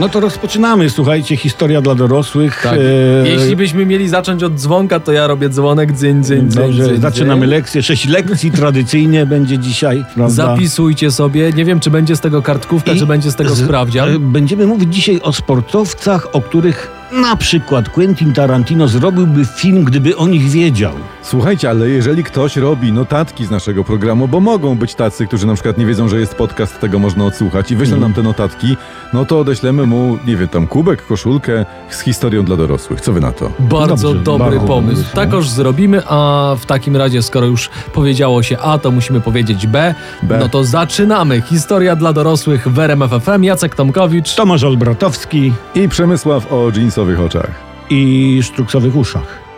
No to rozpoczynamy, słuchajcie, historia dla dorosłych. Tak. E, Jeśli byśmy mieli zacząć od dzwonka, to ja robię dzwonek, dzyń, dzyń, dzyń, Dobrze, dzyń, zaczynamy dzyń. lekcję. Sześć lekcji tradycyjnie będzie dzisiaj, prawda? Zapisujcie sobie. Nie wiem, czy będzie z tego kartkówka, I czy będzie z tego z- sprawdzian. e, Będziemy mówić dzisiaj o sportowcach, o których na przykład Quentin Tarantino zrobiłby film, gdyby o nich wiedział. Słuchajcie, ale jeżeli ktoś robi notatki z naszego programu, bo mogą być tacy, którzy na przykład nie wiedzą, że jest podcast, tego można odsłuchać i wyślą nam te notatki, no to odeślemy mu, nie wiem, tam kubek, koszulkę z historią dla dorosłych. Co wy na to? Bardzo Dobrze, dobry bardzo pomysł. pomysł, Takoż zrobimy, a w takim razie, skoro już powiedziało się A, to musimy powiedzieć B. B. No to zaczynamy. Historia dla dorosłych w RMF FM. Jacek Tomkowicz. Tomasz Olbratowski I Przemysław o dżinsowych oczach. i sztruksowych uszach.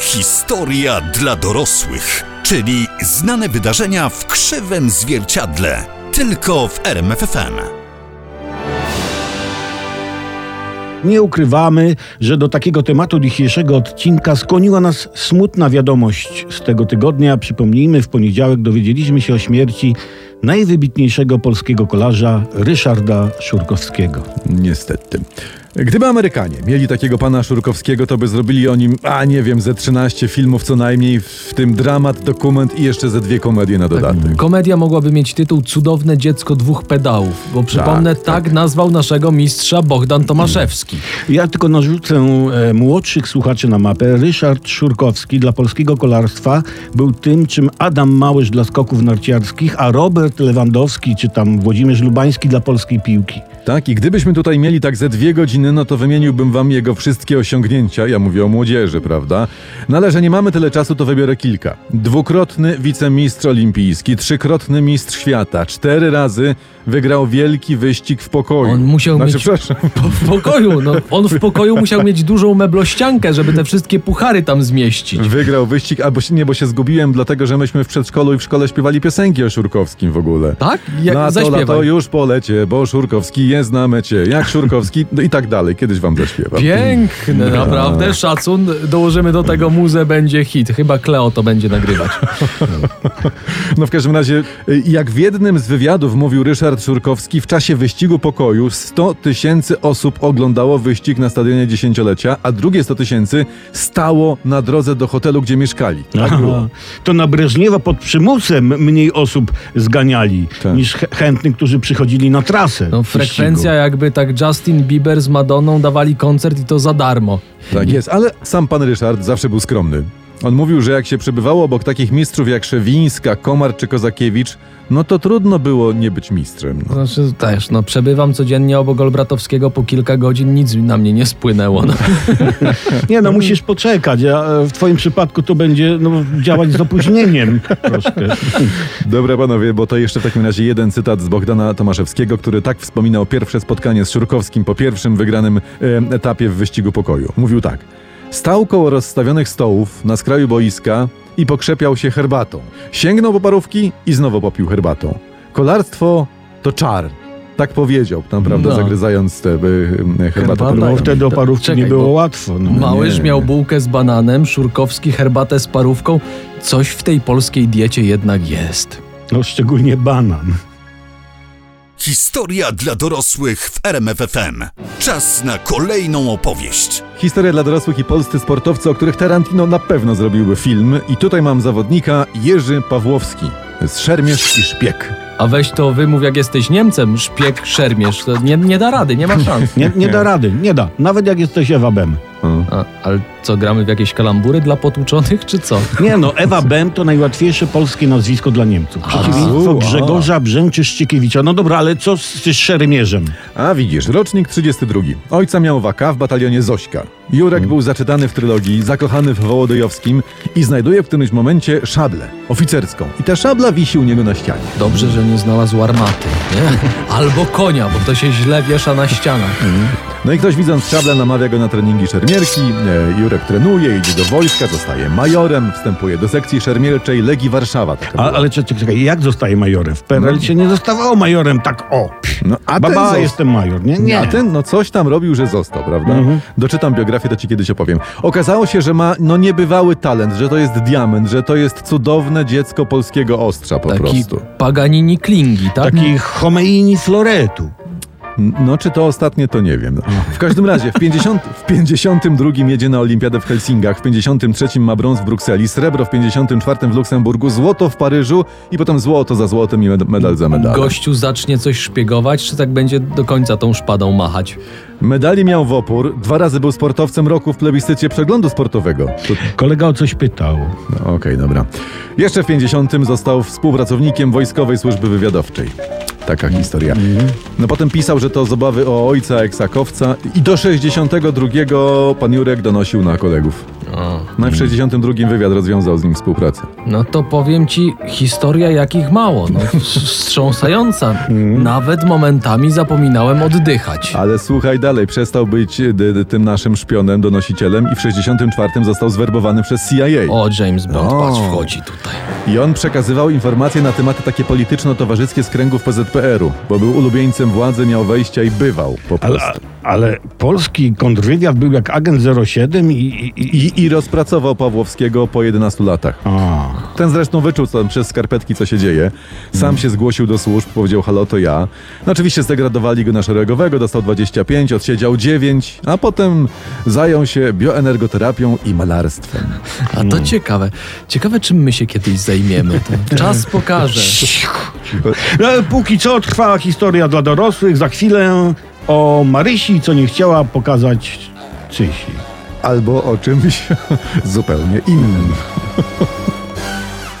Historia dla dorosłych, czyli znane wydarzenia w krzywym zwierciadle. Tylko w RMFFM. Nie ukrywamy, że do takiego tematu dzisiejszego odcinka skłoniła nas smutna wiadomość z tego tygodnia. Przypomnijmy, w poniedziałek dowiedzieliśmy się o śmierci najwybitniejszego polskiego kolarza Ryszarda Szurkowskiego. Niestety. Gdyby Amerykanie mieli takiego pana Szurkowskiego, to by zrobili o nim, a nie wiem, ze 13 filmów co najmniej, w tym dramat, dokument i jeszcze ze dwie komedie na dodatek. Komedia mogłaby mieć tytuł Cudowne dziecko dwóch pedałów, bo przypomnę, tak, tak. nazwał naszego mistrza Bogdan Tomaszewski. Ja tylko narzucę e, młodszych słuchaczy na mapę. Ryszard Szurkowski dla polskiego kolarstwa był tym, czym Adam Małysz dla skoków narciarskich, a Robert Lewandowski czy tam Włodzimierz Lubański dla polskiej piłki. Tak, i gdybyśmy tutaj mieli tak ze dwie godziny, no to wymieniłbym wam jego wszystkie osiągnięcia. Ja mówię o młodzieży, prawda? No ale że nie mamy tyle czasu, to wybiorę kilka. Dwukrotny wicemistrz olimpijski, trzykrotny mistrz świata, cztery razy wygrał wielki wyścig w pokoju. On musiał znaczy, mieć- przepraszam. W pokoju, no, on w pokoju musiał mieć dużą meblościankę, żeby te wszystkie puchary tam zmieścić. Wygrał wyścig, albo nie, bo się zgubiłem, dlatego że myśmy w przedszkolu i w szkole śpiewali piosenki o Szurkowskim w ogóle. Tak? Jak Na to lato już polecie, bo Szurkowski jest na mecie. Jak Szurkowski, no i tak dalej. Kiedyś wam zaśpiewam. Piękne, naprawdę, szacun. Dołożymy do tego muzę, będzie hit. Chyba Kleo to będzie nagrywać. No w każdym razie, y, jak w jednym z wywiadów mówił Ryszard Szurkowski, w czasie wyścigu pokoju 100 tysięcy osób oglądało wyścig na stadionie dziesięciolecia, a drugie 100 tysięcy stało na drodze do hotelu, gdzie mieszkali. Tak. To na Breżniewa pod przymusem mniej osób zganiali Tak. niż ch- chętnych, którzy przychodzili na trasę. No. Frekwencja jakby tak Justin Bieber z Madonną dawali koncert i to za darmo. Tak jest, ale sam pan Ryszard zawsze był skromny. On mówił, że jak się przebywało obok takich mistrzów jak Szewińska, Komar czy Kozakiewicz, no to trudno było nie być mistrzem. No. Znaczy też, no przebywam codziennie obok Olbratowskiego po kilka godzin, nic na mnie nie spłynęło. No. Nie no, musisz poczekać, a e, w twoim przypadku to będzie no, działać z opóźnieniem troszkę. Dobra panowie, bo to jeszcze w takim razie jeden cytat z Bogdana Tomaszewskiego, który tak wspominał pierwsze spotkanie z Szurkowskim po pierwszym wygranym e, etapie w wyścigu pokoju. Mówił tak. Stał koło rozstawionych stołów na skraju boiska i pokrzepiał się herbatą. Sięgnął po parówki i znowu popił herbatą. Kolarstwo to czar. Tak powiedział, tam, prawda, No. zagryzając tę e, herbatę Herbata. No wtedy o parówki czekaj, nie było łatwo. No. Małyż nie. miał bułkę z bananem, Szurkowski herbatę z parówką. Coś w tej polskiej diecie jednak jest. no szczególnie banan. Historia dla dorosłych w RMFFM. Czas na kolejną opowieść. Historia dla dorosłych i polscy sportowcy, o których Tarantino na pewno zrobiłby film. I tutaj mam zawodnika Jerzy Pawłowski z Szermierz i Szpieg. A weź to wymów, jak jesteś Niemcem, szpieg, szermierz. To nie, nie da rady, nie ma szans. Nie, nie da rady, nie da. Nawet jak jesteś Ewa Bem. A, ale co, gramy w jakieś kalambury dla potłuczonych, czy co? Nie no, Ewa Bem to najłatwiejsze polskie nazwisko dla Niemców. Przeciwieństwo. Grzegorza Brzęczy-Szczykiewicza. No dobra, ale co z, z szermierzem? A widzisz, rocznik 32. Ojca miał waka w batalionie Zośka. Jurek był zaczytany w trylogii, zakochany w Wołodyjowskim i znajduje w którymś momencie szablę oficerską. I ta szabla wisi u niego na ścianie. Dobrze, że nie znalazł armaty, nie? Albo konia, bo to się źle wiesza na ścianach. No i ktoś widząc szablę namawia go na treningi szermierki. E, Jurek trenuje, idzie do wojska, zostaje majorem, wstępuje do sekcji szermierczej Legii Warszawa. A, ale czekaj, czekaj, jak zostaje majorem? W PRL się nie zostawało majorem tak o. no, a ten Baba, jestem major, nie? Nie. A ten, no coś tam robił, że został, prawda? Mhm. Doczytam biografię, to ci kiedyś opowiem. Okazało się, że ma no niebywały talent, że to jest diament, że to jest cudowne dziecko polskiego ostrza po Taki prostu. Paganini Klingi, tak? Taki Homeini Floretu. No, czy to ostatnie, to nie wiem. W każdym razie, w, 50, w 52 jedzie na Olimpiadę w Helsinkach, w 53 ma brąz w Brukseli, srebro w 54 w Luksemburgu, złoto w Paryżu i potem złoto za złotem i med- medal za medalem. Gościu zacznie coś szpiegować, czy tak będzie do końca tą szpadą machać? Medali miał w opór, dwa razy był sportowcem roku w plebiscycie przeglądu sportowego. To, Kolega o coś pytał. no, Okej, dobra. Jeszcze w 50 został współpracownikiem Wojskowej Służby Wywiadowczej. Taka historia. No potem pisał, że to z obawy o ojca eksakowca i do 62 pan Jurek donosił na kolegów. O. No i w 62 wywiad rozwiązał z nim współpracę. No to powiem ci, historia jakich mało, no, wstrząsająca. Nawet momentami zapominałem oddychać. Ale słuchaj dalej, przestał być y, tym naszym szpionem, donosicielem i w 64 został zwerbowany przez CIA. O, James Bond, O. patrz, wchodzi tutaj. I on przekazywał informacje na tematy takie polityczno-towarzyskie z kręgów PZPR-u, bo był ulubieńcem władzy, miał wejścia i bywał po Ale, prostu. ale polski kontrwywiad był jak agent 07 i... i, i... I, rozpracował Pawłowskiego po 11 latach. A, Ten zresztą wyczuł tam przez skarpetki, co się dzieje. Sam się zgłosił do służb, powiedział halo, to ja. No oczywiście zdegradowali go na szeregowego, dostał 25, odsiedział 9, a potem zajął się bioenergoterapią i malarstwem. A to ciekawe. Ciekawe, czym my się kiedyś zajmiemy. To czas pokaże. No, póki co trwała historia dla dorosłych. Za chwilę o Marysi, co nie chciała pokazać Czysi. Albo o czymś zupełnie innym.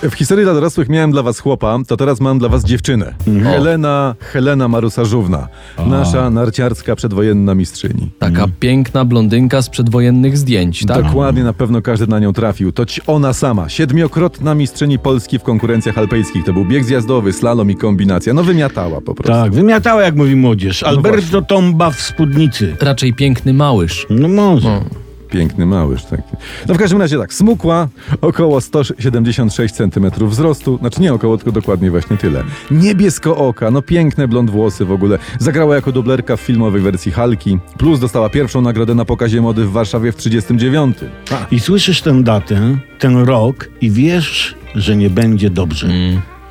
W historii dla dorosłych miałem dla was chłopa, to teraz mam dla was dziewczynę. Helena, Helena Marusarzówna. Nasza narciarska przedwojenna mistrzyni. Taka piękna blondynka z przedwojennych zdjęć, tak? Dokładnie, na pewno każdy na nią trafił. To ci ona sama, siedmiokrotna mistrzyni Polski w konkurencjach alpejskich. To był bieg zjazdowy, slalom i kombinacja. No wymiatała po prostu. Tak, wymiatała, jak mówi młodzież. Alberto Tomba w spódnicy. Raczej piękny małyż. No może. Piękny małyż taki. No w każdym razie tak, smukła, około 176 cm wzrostu, znaczy nie około, tylko dokładnie właśnie tyle. Niebiesko oka, no piękne blond włosy w ogóle. Zagrała jako dublerka w filmowej wersji Halki, plus dostała pierwszą nagrodę na pokazie mody w Warszawie w 39. A, I słyszysz tę datę, ten rok i wiesz, że nie będzie dobrze.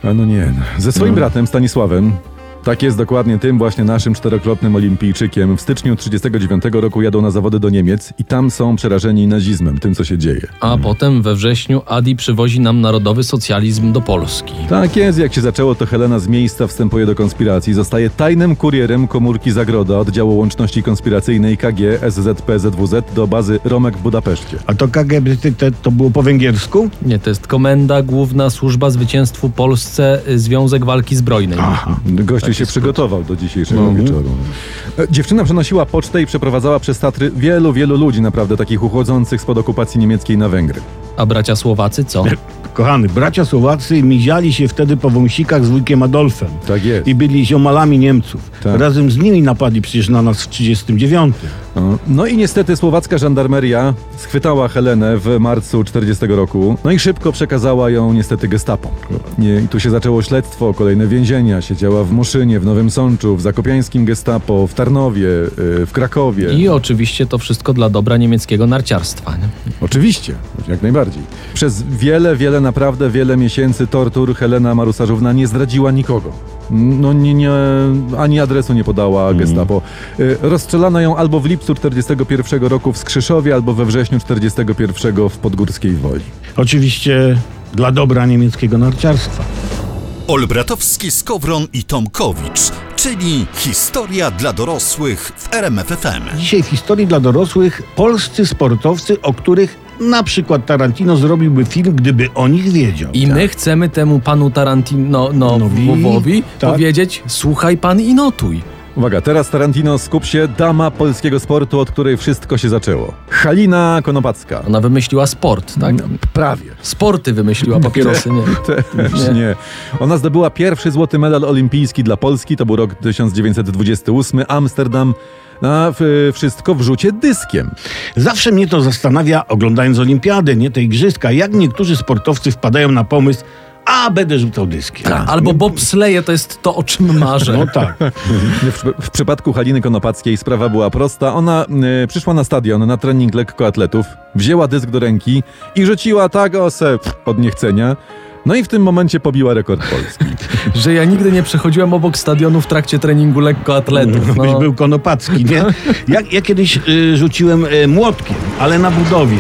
a no nie, no. ze swoim bratem Stanisławem, tak jest dokładnie tym właśnie naszym czterokrotnym olimpijczykiem. W styczniu 39 roku jadą na zawody do Niemiec i tam są przerażeni nazizmem, tym co się dzieje. A potem we wrześniu Adi przywozi nam narodowy socjalizm do Polski. Tak jest, jak się zaczęło, to Helena z miejsca wstępuje do konspiracji. Zostaje tajnym kurierem komórki Zagroda, oddziału łączności konspiracyjnej KG SZP ZWZ do bazy Romek w Budapeszcie. A to KGB to było po węgiersku? Nie, to jest Komenda Główna Służba Zwycięstwu Polsce Związek Walki Zbrojnej. Aha. Gościu się przygotował do dzisiejszego wieczoru. E, Dziewczyna przenosiła pocztę i przeprowadzała przez Tatry wielu, wielu ludzi, naprawdę takich uchodzących spod okupacji niemieckiej na Węgry. A bracia Słowacy co? Kochany, bracia Słowacy miziali się wtedy po wąsikach z wujkiem Adolfem. Tak jest. I byli ziomalami Niemców. Tak. Razem z nimi napadli przecież na nas w 39. No, i niestety słowacka żandarmeria schwytała Helenę w marcu 40 roku, no i szybko przekazała ją niestety gestapo. I tu się zaczęło śledztwo, kolejne więzienia, siedziała w Muszynie, w Nowym Sączu, w zakopiańskim gestapo, w Tarnowie, yy, w Krakowie. I oczywiście to wszystko dla dobra niemieckiego narciarstwa. Nie? Oczywiście, jak najbardziej. Przez wiele, wiele, naprawdę wiele miesięcy tortur Helena Marusarzówna nie zdradziła nikogo. No nie, nie, ani adresu nie podała gestapo. Y, Rozstrzelano ją albo w lipcu 41 roku w Skrzyszowie, albo we wrześniu 41 w Podgórskiej Woli. Oczywiście dla dobra niemieckiego narciarstwa. Olbratowski, Skowron i Tomkowicz, czyli historia dla dorosłych w RMFFM. Dzisiaj w historii dla dorosłych polscy sportowcy, o których na przykład Tarantino zrobiłby film, gdyby o nich wiedział. I my chcemy temu panu Tarantino no, Nowi, Wowowi tak. powiedzieć, słuchaj pan i notuj. Uwaga, teraz Tarantino skup się, dama polskiego sportu, od której wszystko się zaczęło. Halina Konopacka. Ona wymyśliła sport, tak? Prawie. Sporty wymyśliła, papierosy nie. Też Nie. nie. Ona zdobyła pierwszy złoty medal olimpijski dla Polski, to był rok 1928, Amsterdam. A w, wszystko w rzucie dyskiem. Zawsze mnie to zastanawia, oglądając olimpiadę, nie te igrzyska, jak niektórzy sportowcy wpadają na pomysł, a będę rzucał dyskiem. Albo bobsleje to jest to, o czym marzę. No tak. W, w przypadku Haliny Konopackiej sprawa była prosta. Ona y, przyszła na stadion na trening lekkoatletów, wzięła dysk do ręki i rzuciła tak o se pff, od niechcenia. No i w tym momencie pobiła rekord Polski. Że ja nigdy nie przechodziłem obok stadionu w trakcie treningu lekkoatletów. Byś No. był konopacki, nie? Ja, ja kiedyś y, rzuciłem y, młotkiem, ale na budowie.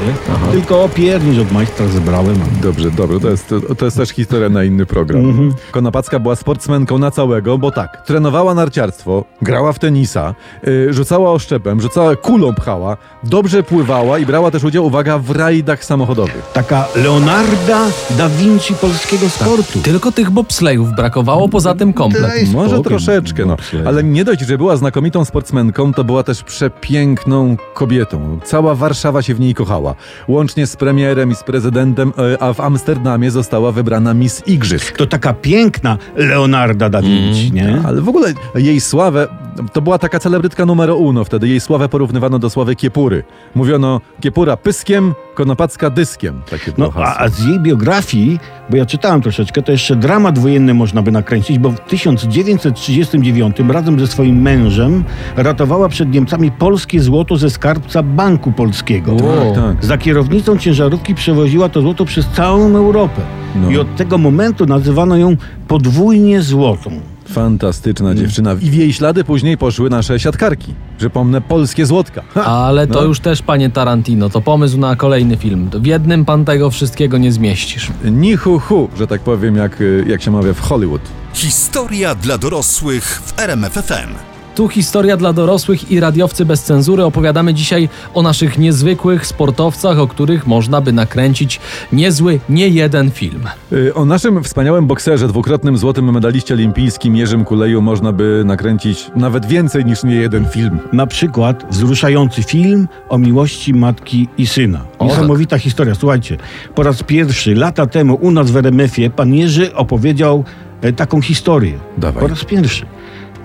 Tylko piernisz od majstra zebrałem. Dobrze, dobrze, to jest, to, to jest też historia na inny program. Konopacka była sportsmenką na całego, bo tak, trenowała narciarstwo, grała w tenisa, y, rzucała oszczepem, rzucała kulą pchała, dobrze pływała i brała też udział, uwaga, w rajdach samochodowych. Taka Leonarda da Vinci polskiego sportu. Tylko tych bobslejów brakowało, poza tym komplet. Daj Może troszeczkę, no. Ale nie dość, że była znakomitą sportsmenką, to była też przepiękną kobietą. Cała Warszawa się w niej kochała. Łącznie z premierem i z prezydentem, e, a w Amsterdamie została wybrana Miss Igrzysk. To taka piękna Leonarda da Vinci, nie? Ale w ogóle jej sławę, to była taka celebrytka numero uno wtedy. Jej sławę porównywano do sławy Kiepury. Mówiono Kiepura pyskiem, Konopacka dyskiem. Takie No, a, a z jej biografii, bo ja czytałem troszeczkę, to jeszcze dramat wojenny można by nakręcić, bo w 1939 razem ze swoim mężem ratowała przed Niemcami polskie złoto ze skarbca Banku Polskiego. Wow. Tak, tak. Za kierownicą ciężarówki przewoziła to złoto przez całą Europę. No. I od tego momentu nazywano ją podwójnie złotą. Fantastyczna Mm. dziewczyna. I w jej ślady później poszły nasze siatkarki. Przypomnę, polskie złotka. Ha! Ale to No. już też, panie Tarantino, to pomysł na kolejny film. W jednym pan tego wszystkiego nie zmieścisz. Ni hu że tak powiem, jak, jak się mawia w Hollywood. Historia dla dorosłych w RMFFM. Tu historia dla dorosłych i radiowcy bez cenzury. Opowiadamy dzisiaj o naszych niezwykłych sportowcach, o których można by nakręcić niezły, nie jeden film. Y, O naszym wspaniałym bokserze, dwukrotnym złotym medaliście olimpijskim Jerzym Kuleju można by nakręcić nawet więcej niż nie jeden film. Na przykład wzruszający film o miłości matki i syna. O, Niesamowita historia. Słuchajcie, po raz pierwszy lata temu u nas w RMF-ie pan Jerzy opowiedział e, taką historię. Dawaj. Po raz pierwszy.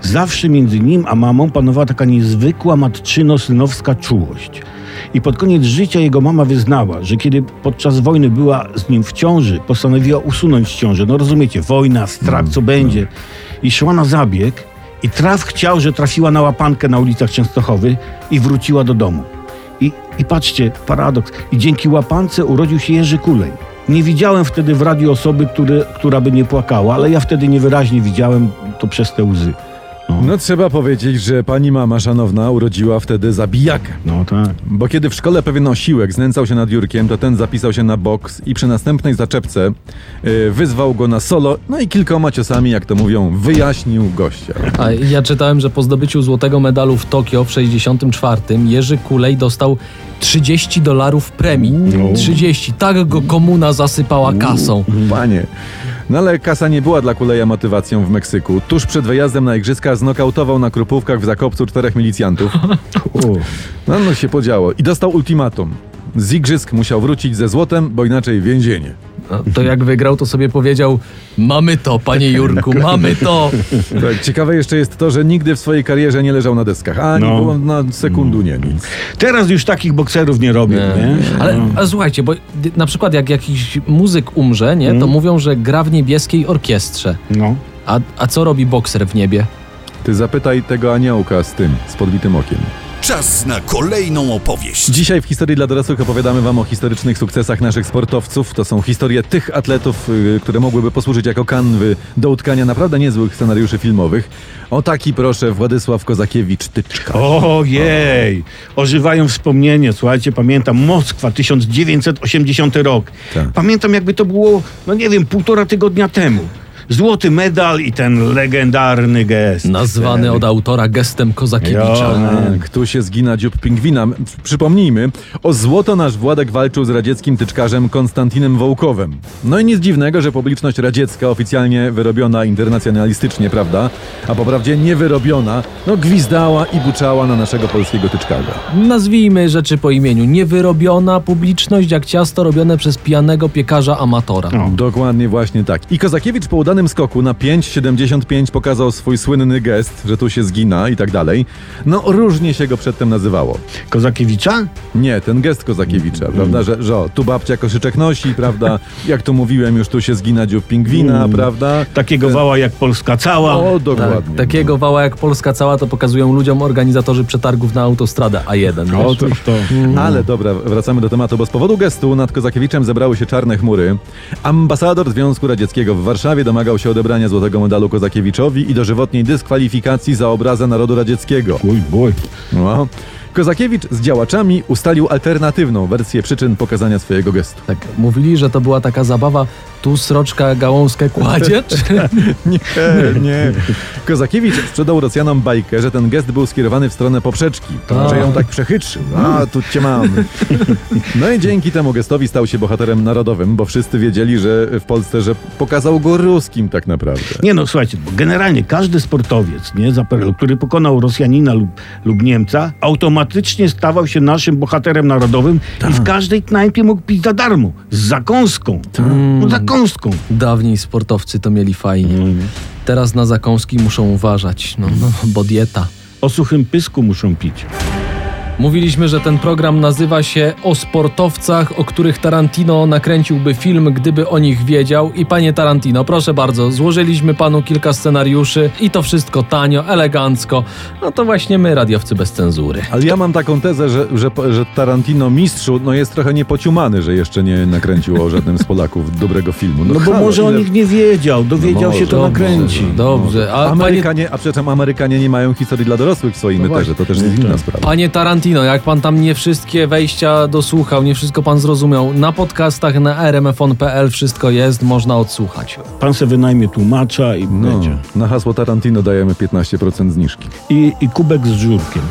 Zawsze między nim a mamą panowała taka niezwykła matczyno-synowska czułość. I pod koniec życia jego mama wyznała, że kiedy podczas wojny była z nim w ciąży, postanowiła usunąć ciążę. No rozumiecie, wojna, strach, co będzie. I szła na zabieg i traf chciał, że trafiła na łapankę na ulicach Częstochowy i wróciła do domu. I, I patrzcie, paradoks. I dzięki łapance urodził się Jerzy Kulej. Nie widziałem wtedy w radiu osoby, który, która by nie płakała, ale ja wtedy niewyraźnie widziałem to przez te łzy. No, No trzeba powiedzieć, że pani mama szanowna urodziła wtedy zabijakę. no tak. Bo kiedy w szkole pewien osiłek znęcał się nad Jurkiem, to ten zapisał się na boks i przy następnej zaczepce y, wyzwał go na solo, no i kilkoma ciosami, jak to mówią, wyjaśnił gościa. A ja czytałem, że po zdobyciu złotego medalu w Tokio w 64 Jerzy Kulej dostał 30 dolarów premii. 30. Tak go komuna zasypała kasą. Panie. No ale kasa nie była dla Kuleja motywacją w Meksyku. Tuż przed wyjazdem na igrzyska znokautował na krupówkach w Zakopcu czterech milicjantów. No, no się podziało. I dostał ultimatum. Z igrzysk musiał wrócić ze złotem, bo inaczej więzienie. No, To jak wygrał, to sobie powiedział: Mamy to, panie Jurku, mamy to. Tak, ciekawe jeszcze jest to, że nigdy w swojej karierze nie leżał na deskach. Ani No. było na sekundu nie nic. Teraz już takich bokserów nie robią, nie? Nie. Ale, ale słuchajcie, bo na przykład jak jakiś muzyk umrze, nie, to mówią, że gra w niebieskiej orkiestrze. No. A, a co robi bokser w niebie? Ty zapytaj tego aniołka z tym, z podbitym okiem. Czas na kolejną opowieść. Dzisiaj w historii dla dorosłych opowiadamy Wam o historycznych sukcesach naszych sportowców. To są historie tych atletów, y, które mogłyby posłużyć jako kanwy do utkania naprawdę niezłych scenariuszy filmowych. O taki proszę Władysław Kozakiewicz-Tyczka. Ojej! Ożywają wspomnienia. Słuchajcie, pamiętam Moskwa, 1980 rok. Tak. Pamiętam jakby to było, no nie wiem, półtora tygodnia temu. Złoty medal i ten legendarny gest. Nazwany od autora gestem Kozakiewicza. Jo, Tak, tu się zgina dziób pingwina. Przypomnijmy, o złoto nasz Władek walczył z radzieckim tyczkarzem Konstantinem Wołkowem. No i nic dziwnego, że publiczność radziecka, oficjalnie wyrobiona internacjonalistycznie, prawda, a po prawdzie niewyrobiona, no gwizdała i buczała na naszego polskiego tyczkarza. Nazwijmy rzeczy po imieniu. Niewyrobiona publiczność jak ciasto robione przez pijanego piekarza amatora. No. Dokładnie właśnie tak. I Kozakiewicz po udanym jednym skoku na 5,75 pokazał swój słynny gest, że tu się zgina i tak dalej. No różnie się go przedtem nazywało. Kozakiewicza? Nie, ten gest Kozakiewicza, prawda, że, że o, tu babcia koszyczek nosi, prawda, jak tu mówiłem, już tu się zgina dziób pingwina, Mm. prawda. Takiego wała jak Polska cała. O, Tak, dokładnie. takiego wała jak Polska cała to pokazują ludziom organizatorzy przetargów na autostradę A1. wiesz? Otóż to. Ale dobra, wracamy do tematu, bo z powodu gestu nad Kozakiewiczem zebrały się czarne chmury. Ambasador Związku Radzieckiego w Warszawie domagał się odebrania złotego medalu Kozakiewiczowi i dożywotniej dyskwalifikacji za obrazę narodu radzieckiego. Uj, boj. No. Kozakiewicz z działaczami ustalił alternatywną wersję przyczyn pokazania swojego gestu. Tak, mówili, że to była taka zabawa, tu sroczka gałązkę kładzie, czy... Nie, nie. Kozakiewicz sprzedał Rosjanom bajkę, że ten gest był skierowany w stronę poprzeczki, Tak. że ją tak przechytrzył. A, tu cię mam. No i dzięki temu gestowi stał się bohaterem narodowym, bo wszyscy wiedzieli, że w Polsce, że pokazał go ruskim tak naprawdę. Nie no, słuchajcie, bo generalnie każdy sportowiec, nie, za PRL, który pokonał Rosjanina lub, lub Niemca, automatycznie stawał się naszym bohaterem narodowym i w każdej knajpie mógł pić za darmo. Z zakąską. No, zakąską. Dawniej sportowcy to mieli fajnie. Teraz na zakąski muszą uważać, no, no bo dieta. O suchym pysku muszą pić. Mówiliśmy, że ten program nazywa się O sportowcach, o których Tarantino nakręciłby film, gdyby o nich wiedział. I panie Tarantino, proszę bardzo, złożyliśmy panu kilka scenariuszy i to wszystko tanio, elegancko. No to właśnie my, radiowcy bez cenzury. Ale ja mam taką tezę, że, że, że Tarantino mistrzu no jest trochę niepociumany, że jeszcze nie nakręcił o żadnym z Polaków dobrego filmu. No, bo halo, może o ile- nich nie wiedział, dowiedział No się, to może, nakręci. Dobrze, a panie, Amerykanie, a przepraszam, Amerykanie nie mają historii dla dorosłych w swoim No eterze, to też jest inna sprawa. panie Tarantino, jak pan tam nie wszystkie wejścia dosłuchał, nie wszystko pan zrozumiał, na podcastach na rmfon.pl wszystko jest, można odsłuchać. Pan se wynajmie tłumacza i No, będzie. na hasło Tarantino dajemy 15% zniżki. I, I kubek z żurkiem.